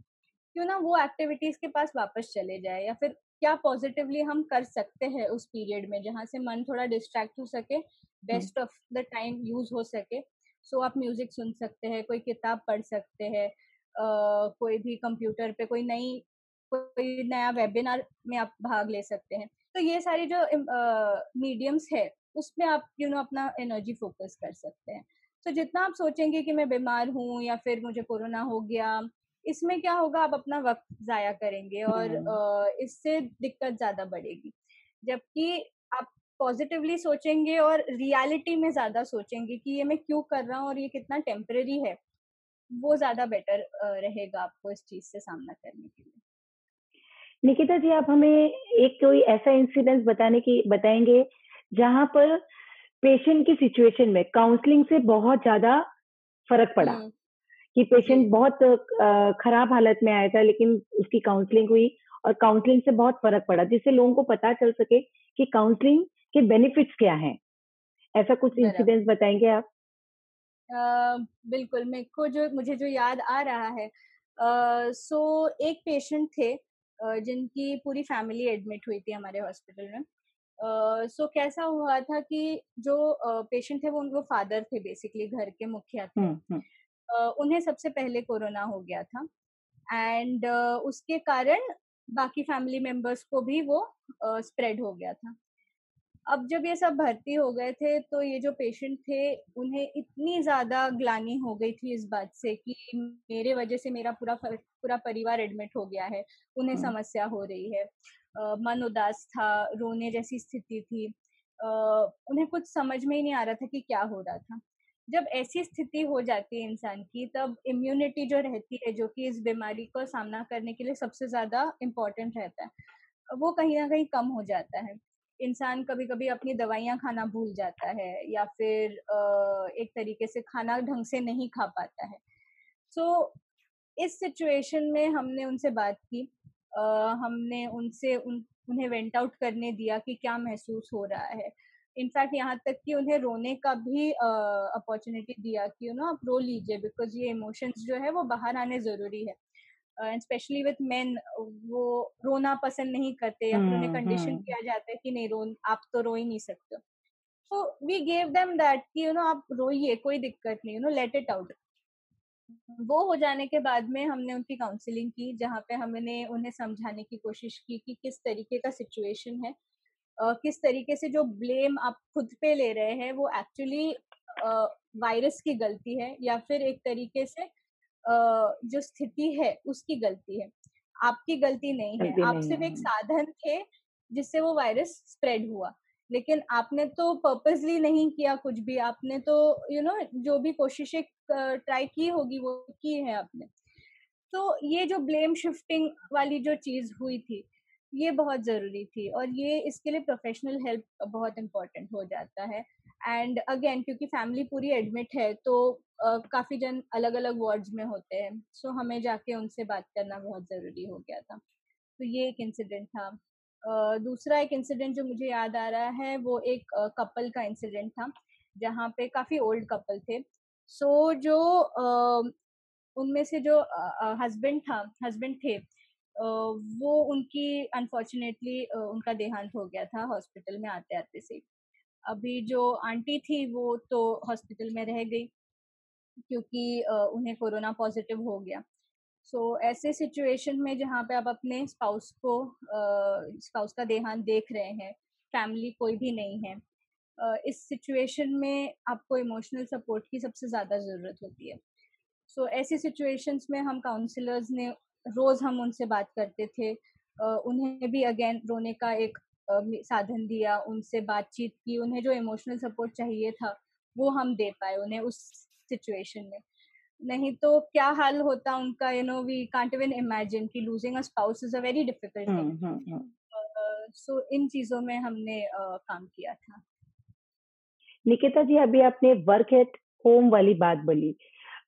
क्यों ना वो एक्टिविटीज़ के पास वापस चले जाए या फिर क्या पॉजिटिवली हम कर सकते हैं उस पीरियड में जहाँ से मन थोड़ा डिस्ट्रैक्ट हो सके best of the time use हो सके। सो so, आप म्यूज़िक सुन सकते हैं कोई किताब पढ़ सकते हैं uh, कोई भी कंप्यूटर पे कोई नई कोई नया वेबिनार में आप भाग ले सकते हैं। तो ये सारी जो मीडियम्स uh, है उसमें आप यू you नो know, अपना एनर्जी फोकस कर सकते हैं। तो जितना आप सोचेंगे कि मैं बीमार हूँ या फिर मुझे कोरोना हो गया इसमें क्या होगा आप अपना वक्त जाया करेंगे और हम्म। इससे दिक्कत ज़्यादा बढ़ेगी। जबकि आप पॉजिटिवली सोचेंगे और रियलिटी में ज़्यादा सोचेंगे कि ये मैं क्यों कर रहा हूँ और ये कितना टेम्पररी है वो ज़्यादा बेटर रहेगा आपको इस चीज़ से सामना करने के लिए। निकिता जी आप हमें एक कोई ऐसा इंसिडेंस बताने की बताएँगे जहाँ पर पेशेंट की सिचुएशन में काउंसलिंग से बहुत ज़्यादा फ़र्क पड़ा। हम्म। कि पेशेंट बहुत खराब हालत में आया था लेकिन उसकी काउंसलिंग हुई और काउंसलिंग से बहुत फ़र्क पड़ा जिससे लोगों को पता चल सके कि काउंसलिंग के बेनिफिट्स क्या हैं। ऐसा कुछ इंसिडेंट्स बताएँगे आप? uh, बिल्कुल मेरे को जो मुझे जो याद आ रहा है आ, सो एक पेशेंट थे जिनकी पूरी फैमिली एडमिट हुई थी हमारे हॉस्पिटल में। सो uh, so कैसा हुआ था कि जो पेशेंट थे वो उनको फादर थे बेसिकली घर के मुखिया थे हुँ. उन्हें सबसे पहले कोरोना हो गया था एंड उसके कारण बाकी फैमिली मेंबर्स को भी वो स्प्रेड हो गया था अब जब ये सब भर्ती हो गए थे तो ये जो पेशेंट थे उन्हें इतनी ज़्यादा ग्लानी हो गई थी इस बात से कि मेरे वजह से मेरा पूरा पूरा परिवार एडमिट हो गया है उन्हें। समस्या हो रही है uh, मन उदास था रोने जैसी स्थिति थी। उन्हें कुछ समझ में ही नहीं आ रहा था कि क्या हो रहा था। जब ऐसी स्थिति हो जाती है इंसान की तब इम्यूनिटी जो रहती है जो कि इस बीमारी को सामना करने के लिए सबसे ज़्यादा इम्पोर्टेंट रहता है वो कहीं ना कहीं कम हो जाता है। इंसान कभी कभी अपनी दवाइयाँ खाना भूल जाता है या फिर एक तरीके से खाना ढंग से नहीं खा पाता है। सो so, इस सिचुएशन में हमने उनसे बात की। हमने उनसे उन उन्हें वेंट आउट करने दिया कि क्या महसूस हो रहा है। इनफैक्ट यहाँ तक कि उन्हें रोने का भी अपॉर्चुनिटी uh, दिया कि यू नो आप रो लीजिए बिकॉज़ ये इमोशंस जो है वो बाहर आने ज़रूरी है। एंड स्पेशली विथ मेन वो रोना पसंद नहीं करते या फिर उन्हें कंडीशन हम्म। किया जाता है कि नहीं रो आप तो रो ही नहीं सकते तो वी गेव देम दैट कि यू नो आप रोइए कोई दिक्कत नहीं you know let it out वो हो जाने के बाद में हमने उनकी काउंसलिंग की जहाँ पे हमने उन्हें समझाने की कोशिश की कि किस तरीके का सिचुएशन है। किस तरीके से जो ब्लेम आप खुद पे ले रहे हैं वो एक्चुअली वायरस की गलती है या फिर एक तरीके से जो स्थिति है उसकी गलती है। आपकी गलती नहीं है। आप सिर्फ़ एक साधन थे जिससे वो वायरस स्प्रेड हुआ। लेकिन आपने तो पर्पजली नहीं किया कुछ भी आपने तो यू you नो know, जो भी कोशिशें ट्राई की होगी वो की है आपने। तो ये जो ब्लेम शिफ्टिंग वाली जो चीज़ हुई थी ये बहुत ज़रूरी थी और ये इसके लिए प्रोफेशनल हेल्प बहुत इम्पोर्टेंट हो जाता है। एंड अगेन क्योंकि फैमिली पूरी एडमिट है तो uh, काफ़ी जन अलग अलग वार्ड्स में होते हैं सो so, हमें जाके उनसे बात करना बहुत ज़रूरी हो गया था। तो ये एक इंसिडेंट था। दूसरा एक इंसिडेंट जो मुझे याद आ रहा है वो एक कपल का इंसिडेंट था जहाँ पे काफ़ी ओल्ड कपल थे। सो so, जो उनमें से जो हस्बैंड था हस्बैंड थे वो उनकी अनफॉर्चुनेटली उनका देहांत हो गया था हॉस्पिटल में आते आते से। अभी जो आंटी थी वो तो हॉस्पिटल में रह गई क्योंकि उन्हें कोरोना पॉजिटिव हो गया। सो so, ऐसे सिचुएशन में जहाँ पे आप अपने स्पाउस को स्पाउस का देहांत देख रहे हैं फैमिली कोई भी नहीं है इस सिचुएशन में आपको इमोशनल सपोर्ट की सबसे ज़्यादा ज़रूरत होती है। सो so, ऐसी सिचुएशंस में हम काउंसलर्स ने रोज हम उनसे बात करते थे उन्हें भी अगेन रोने का एक साधन दिया उनसे बातचीत की उन्हें जो इमोशनल सपोर्ट चाहिए था वो हम दे पाए उन्हें उस सिचुएशन में। नहीं तो क्या हाल होता उनका? You know we can't even imagine कि losing a spouse is a very difficult thing so इन चीज़ों में हमने uh, काम किया था। निकिता जी अभी आपने वर्क एट होम वाली बात बोली।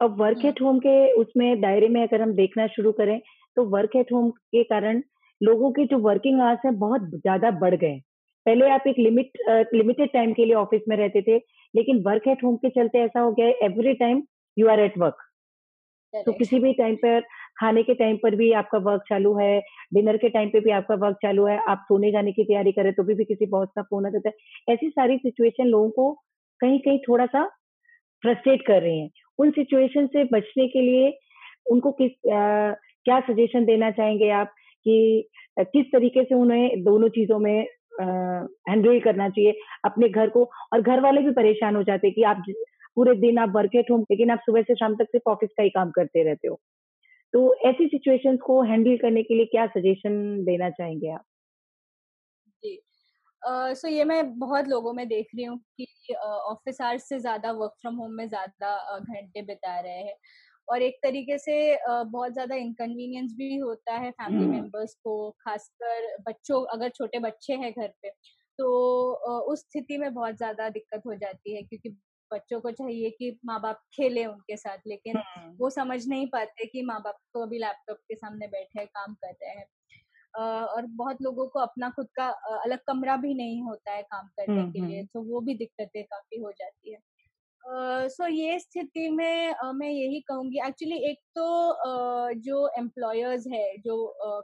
अब वर्क एट होम के उसमें दायरे में अगर हम देखना शुरू करें तो वर्क एट होम के कारण लोगों के जो वर्किंग आवर्स हैं बहुत ज़्यादा बढ़ गए पहले आप एक लिमिट लिमिटेड टाइम के लिए ऑफ़िस में रहते थे लेकिन वर्क एट होम के चलते ऐसा हो गया है every time you are at work तो किसी भी टाइम पर खाने के टाइम पर भी आपका वर्क चालू है डिनर के टाइम पे भी आपका वर्क चालू है आप सोने जाने की तैयारी करें तो भी, भी किसी बॉस का फ़ोन आ जाता है। ऐसी सारी सिचुएशन लोगों को कहीं कहीं थोड़ा सा फ्रस्ट्रेट कर रही हैं। उन सिचुएशन से बचने के लिए उनको किस आ, क्या सजेशन देना चाहेंगे आप कि किस तरीके से उन्हें दोनों चीज़ों में हैंडल करना चाहिए अपने घर को? और घर वाले भी परेशान हो जाते हैं कि आप पूरे दिन आप वर्क एट होम लेकिन आप सुबह से शाम तक सिर्फ़ ऑफ़िस का ही काम करते रहते हो। तो ऐसी सिचुएशंस को हैंडल करने के लिए क्या सजेशन देना चाहेंगे आप? जी। सो uh, so ये मैं बहुत लोगों में देख रही हूँ कि ऑफ़िस uh, आवर्स से ज़्यादा वर्क फ्रॉम होम में ज़्यादा घंटे बिता रहे हैं। और एक तरीके से uh, बहुत ज़्यादा इनकन्वीनियंस भी होता है फैमिली मेंबर्स को खासकर बच्चों अगर छोटे बच्चे हैं घर पे तो उस स्थिति में बहुत ज़्यादा दिक्कत हो जाती है क्योंकि बच्चों को चाहिए कि माँ बाप खेले उनके साथ लेकिन हम्म। वो समझ नहीं पाते कि माँ बाप तो अभी लैपटॉप के सामने बैठे काम कर रहे हैं और बहुत लोगों को अपना खुद का अलग कमरा भी नहीं होता है काम करने हम्म, के लिए हम्म। तो वो भी दिक्कतें काफ़ी हो जाती है सो uh, so ये स्थिति में uh, मैं यही कहूँगी एक्चुअली एक तो uh, जो एम्प्लॉयर्स है जो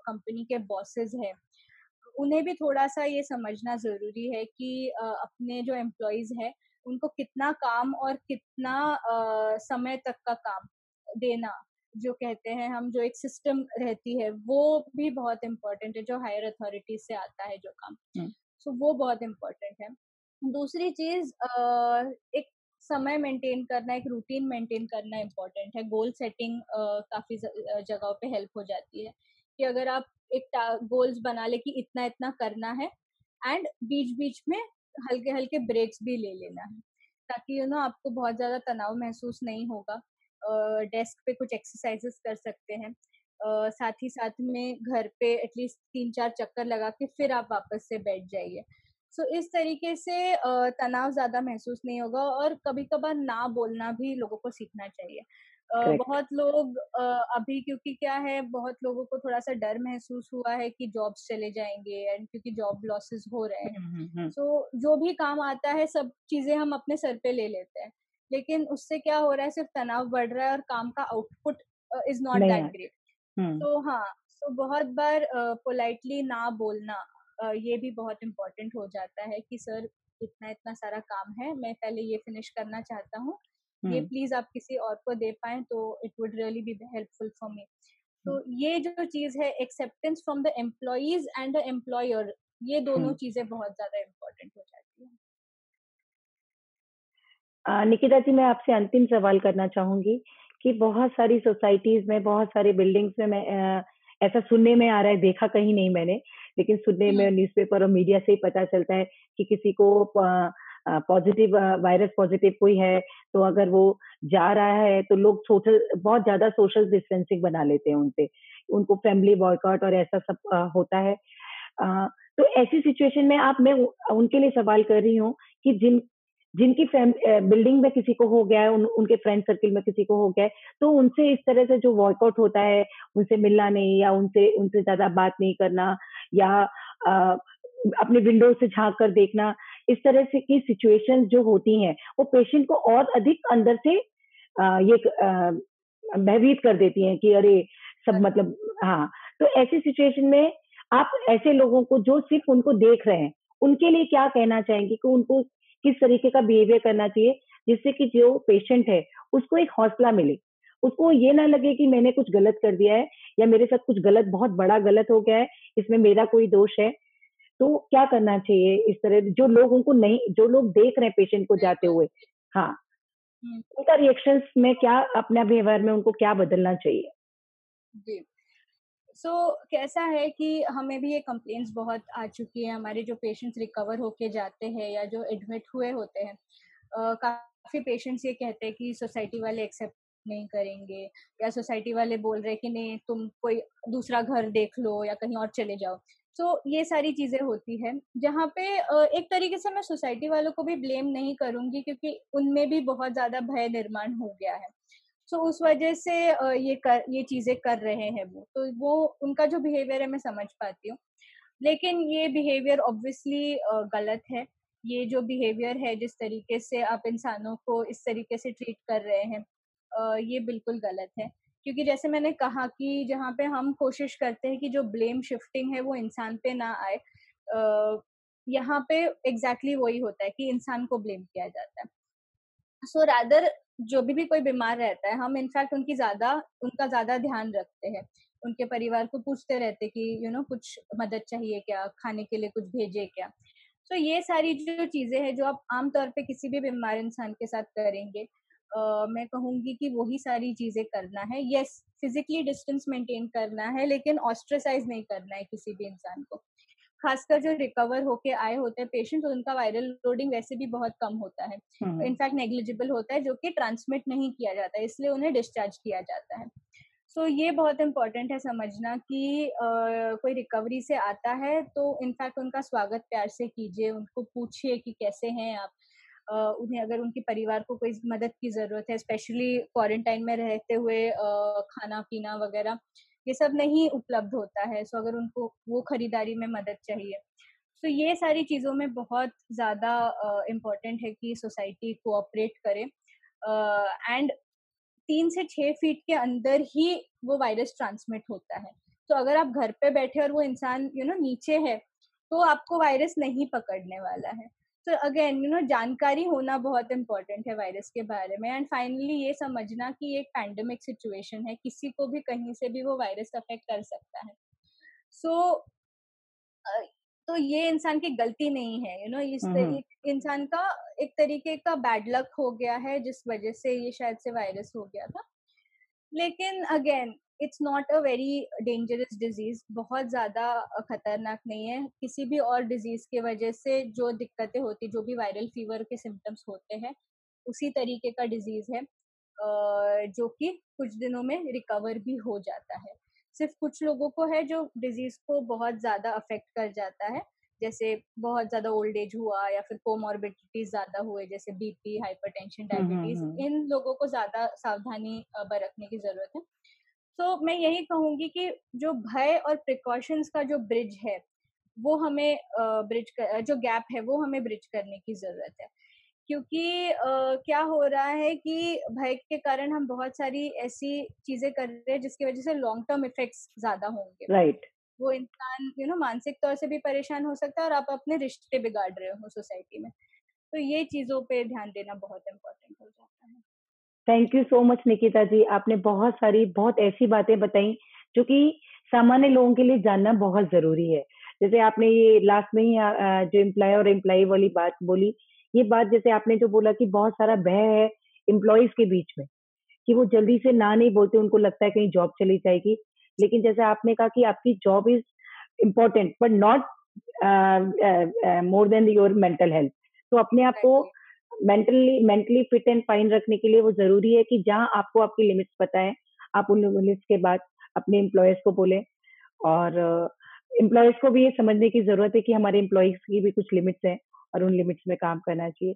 कंपनी के बॉसेस है उन्हें भी थोड़ा सा ये समझना ज़रूरी है कि अपने जो एम्प्लॉयज़ है उनको कितना काम और कितना आ, समय तक का काम देना जो कहते हैं हम जो एक सिस्टम रहती है वो भी बहुत इम्पोर्टेंट है जो हायर अथॉरिटी से आता है जो काम। सो हम्म। so, वो बहुत इम्पोर्टेंट है। दूसरी चीज़ एक समय मेंटेन करना एक रूटीन मेंटेन करना इम्पोर्टेंट है। गोल सेटिंग काफ़ी जगहों पे हेल्प हो जाती है कि अगर आप एक गोल्स बना ले कि इतना इतना करना है एंड बीच बीच में हल्के हल्के ब्रेक्स भी ले लेना है ताकि यू नो आपको बहुत ज़्यादा तनाव महसूस नहीं होगा। डेस्क पे कुछ एक्सरसाइजेस कर सकते हैं। साथ ही साथ में घर पे एटलीस्ट तीन चार चक्कर लगा के फिर आप वापस से बैठ जाइए। सो so, इस तरीके से तनाव ज़्यादा महसूस नहीं होगा और कभी कभार ना बोलना भी लोगों को सीखना चाहिए। बहुत लोग अभी क्योंकि क्या है बहुत लोगों को थोड़ा सा डर महसूस हुआ है कि जॉब्स चले जाएँगे एंड क्योंकि जॉब लॉसेस हो रहे हैं। सो so, जो भी काम आता है सब चीज़ें हम अपने सर पे ले लेते हैं। लेकिन उससे क्या हो रहा है सिर्फ़ तनाव बढ़ रहा है और काम का output is not that great. तो हाँ तो बहुत बार पोलाइटली uh, ना बोलना ये भी बहुत इम्पोर्टेंट हो जाता है कि सर इतना इतना सारा काम है मैं पहले ये फिनिश करना चाहता हूँ ये प्लीज़ आप किसी और को दे पाए तो it would really be helpful for me तो ये जो चीज़ है acceptance from the employees and the employer ये दोनों चीज़ें बहुत ज़्यादा इम्पोर्टेंट हो जाती है। निकिता जी मैं आपसे अंतिम सवाल करना चाहूँगी कि बहुत सारी सोसाइटीज में बहुत सारी बिल्डिंग्स में मैं ऐसा सुनने में आ रहा है देखा कहीं नहीं मैंने लेकिन सुनने में न्यूज़पेपर और मीडिया से ही पता चलता है कि किसी को पॉजिटिव वायरस पॉजिटिव कोई है तो अगर वो जा रहा है तो लोग सोशल बहुत ज़्यादा सोशल डिस्टेंसिंग बना लेते हैं उनसे उनको फैमिली बॉयकॉट और ऐसा सब आ, होता है। आ, तो ऐसी सिचुएशन में आप मैं उनके लिए सवाल कर रही हूँ कि जिन जिनकी फैम बिल्डिंग में किसी को हो गया है उन, उनके फ्रेंड सर्किल में किसी को हो गया है तो उनसे इस तरह से जो वर्कआउट होता है उनसे मिलना नहीं या उनसे उनसे ज़्यादा बात नहीं करना या आ, अपने विंडो से झाँक कर देखना इस तरह से की सिचुएशन जो होती हैं वो पेशेंट को और अधिक अंदर से आ, ये भयभीत कर देती हैं कि अरे सब मतलब हाँ। तो ऐसी सिचुएशन में आप ऐसे लोगों को जो सिर्फ़ उनको देख रहे हैं उनके लिए क्या कहना चाहेंगे कि उनको किस तरीके का बिहेवियर करना चाहिए जिससे कि जो पेशेंट है उसको एक हौसला मिले? उसको ये ना लगे कि मैंने कुछ गलत कर दिया है या मेरे साथ कुछ गलत बहुत बड़ा गलत हो गया है इसमें मेरा कोई दोष है। तो क्या करना चाहिए इस तरह जो लोग उनको नहीं जो लोग देख रहे हैं पेशेंट को जाते हुए? हाँ। हम्म। उनका रिएक्शन में क्या अपने व्यवहार में उनको क्या बदलना चाहिए? जी। सो so, कैसा है कि हमें भी ये कंप्लेंट्स बहुत आ चुकी है हमारे जो पेशेंट्स रिकवर होके जाते हैं या जो एडमिट हुए होते हैं uh, काफ़ी पेशेंट्स ये कहते हैं कि सोसाइटी वाले एक्सेप्ट नहीं करेंगे या सोसाइटी वाले बोल रहे कि नहीं तुम कोई दूसरा घर देख लो या कहीं और चले जाओ। तो ये सारी चीज़ें होती है। जहाँ पे एक तरीके से मैं सोसाइटी वालों को भी ब्लेम नहीं करूँगी क्योंकि उनमें भी बहुत ज़्यादा भय निर्माण हो गया है। सो उस वजह से ये कर, ये चीज़ें कर रहे हैं वो। तो वो, उनका जो बिहेवियर है मैं समझ पाती हूँ। लेकिन ये बिहेवियर ऑब्वियसली गलत है। ये जो बिहेवियर है, जिस तरीके से आप इंसानों को इस तरीके से ट्रीट कर रहे हैं ये बिल्कुल गलत है। क्योंकि जैसे मैंने कहा कि जहाँ पे हम कोशिश करते हैं कि जो ब्लेम शिफ्टिंग है वो इंसान पे ना आए यहाँ पे एग्जैक्टली exactly वही होता है कि इंसान को ब्लेम किया जाता है। सो so, रादर जो भी भी कोई बीमार रहता है हम इनफैक्ट उनकी ज़्यादा उनका ज़्यादा ध्यान रखते हैं। उनके परिवार को पूछते रहते कि यू you नो know, कुछ मदद चाहिए क्या? खाने के लिए कुछ भेजे क्या? तो so, ये सारी जो चीज़ें हैं जो आप आमतौर पे किसी भी बीमार इंसान के साथ करेंगे Uh, मैं कहूँगी कि वही सारी चीज़ें करना है। यस फिजिकली डिस्टेंस मेंटेन करना है लेकिन ऑस्ट्रेसाइज नहीं करना है किसी भी इंसान को। खासकर जो रिकवर होके आए होते हैं पेशेंट तो उनका वायरल लोडिंग वैसे भी बहुत कम होता है। इनफैक्ट हम्म। नेग्लिजिबल होता है जो कि ट्रांसमिट नहीं किया जाता है इसलिए उन्हें डिस्चार्ज किया जाता है। सो so, ये बहुत इंपॉर्टेंट है समझना कि uh, कोई रिकवरी से आता है तो इनफैक्ट उनका स्वागत प्यार से कीजिए उनको पूछिए कि कैसे हैं आप। उन्हें अगर उनके परिवार को कोई मदद की ज़रूरत है स्पेशली क्वारंटाइन में रहते हुए खाना पीना वगैरह, ये सब नहीं उपलब्ध होता है। सो अगर उनको वो खरीदारी में मदद चाहिए। तो ये सारी चीज़ों में बहुत ज़्यादा इम्पोर्टेंट है कि सोसाइटी कोऑपरेट करे। एंड तीन से छह फीट के अंदर ही वो वायरस ट्रांसमिट होता है। तो अगर आप घर पे बैठे और वो इंसान यू नो नीचे है तो आपको वायरस नहीं पकड़ने वाला है। तो अगेन यू नो जानकारी होना बहुत इंपॉर्टेंट है वायरस के बारे में एंड फाइनली ये समझना कि एक पैंडमिक सिचुएशन है किसी को भी कहीं से भी वो वायरस अफेक्ट कर सकता है। सो so, तो ये इंसान की गलती नहीं है यू नो इस इंसान का एक तरीके का बैड लक हो गया है जिस वजह से ये शायद से वायरस हो गया था। लेकिन again it's not a very dangerous disease बहुत ज़्यादा खतरनाक नहीं है। किसी भी और डिज़ीज़ की वजह से जो दिक्कतें होती जो भी वायरल फीवर के सिम्टम्स होते हैं उसी तरीके का डिज़ीज़ है जो कि कुछ दिनों में रिकवर भी हो जाता है। सिर्फ़ कुछ लोगों को है जो डिज़ीज़ को बहुत ज़्यादा अफेक्ट कर जाता है जैसे बहुत ज़्यादा ओल्ड एज हुआ या फिर कोमोरबिडिटीज ज़्यादा हुए जैसे बीपी हाइपरटेंशन डायबिटीज़ इन लोगों को ज़्यादा सावधानी बरतने की ज़रूरत है। तो मैं यही कहूँगी कि जो भय और प्रिकॉशंस का जो ब्रिज है वो हमें ब्रिज कर, जो गैप है वो हमें ब्रिज करने की ज़रूरत है। क्योंकि uh, क्या हो रहा है कि भय के कारण हम बहुत सारी ऐसी चीज़ें कर रहे हैं जिसकी वजह से लॉन्ग टर्म इफेक्ट्स ज़्यादा होंगे। Right right. वो इंसान यू नो मानसिक तौर से भी परेशान हो सकता है और आप अपने रिश्ते बिगाड़ रहे हो सोसाइटी में। तो ये चीज़ों पे ध्यान देना बहुत important thank you so much Nikita ji आपने बहुत सारी, बहुत ऐसी बातें बताई जो कि सामान्य लोगों के लिए जानना बहुत ज़रूरी है। जैसे आपने ये लास्ट में ही जो एम्प्लॉय और एम्प्लॉय वाली बात बोली, ये बात जैसे आपने जो बोला कि बहुत सारा भय है एम्प्लॉयज़ के बीच में, कि वो जल्दी से ना नहीं बोलते, उनको लगता है कहीं जॉब चली जाएगी। लेकिन जैसे आपने कहा कि आपकी job is important but not more than your mental health तो अपने आप को mentally mentally fit and fine रखने के लिए वो ज़रूरी है कि जहाँ आपको आपकी लिमिट्स पता है, आप उन लिमिट्स के बाद अपने एम्प्लॉयज़ को बोले और एम्प्लॉयज़ को भी ये समझने की ज़रूरत है कि हमारे एम्प्लॉयज़ की भी कुछ लिमिट्स हैं और उन लिमिट्स में काम करना चाहिए।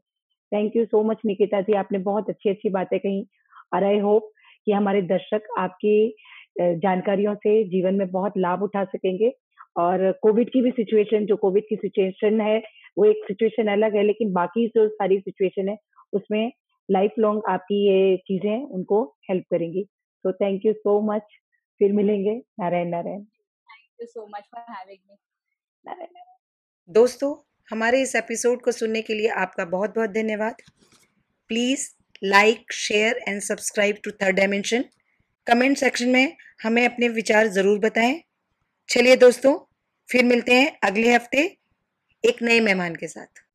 Thank you so much Nikita ji, आपने बहुत अच्छी अच्छी बातें कही और आई होप कि हमारे दर्शक आपकी जानकारियों से जीवन में बहुत लाभ उठा सकेंगे और कोविड की भी सिचुएशन जो कोविड की सिचुएशन है वो एक सिचुएशन अलग है लेकिन बाकी जो सारी सिचुएशन है उसमें लाइफ लॉन्ग आपकी ये चीज़ें उनको हेल्प करेंगी। तो थैंक यू सो मच फिर मिलेंगे। Narayan Narayan. Thank you so much for having me Narayan दोस्तों हमारे इस एपिसोड को सुनने के लिए आपका बहुत बहुत धन्यवाद। Please like share and subscribe to third dimension comment section में हमें अपने विचार ज़रूर बताएँ। चलिए दोस्तों फिर मिलते हैं अगले हफ़्ते। एक नए मेहमान के साथ।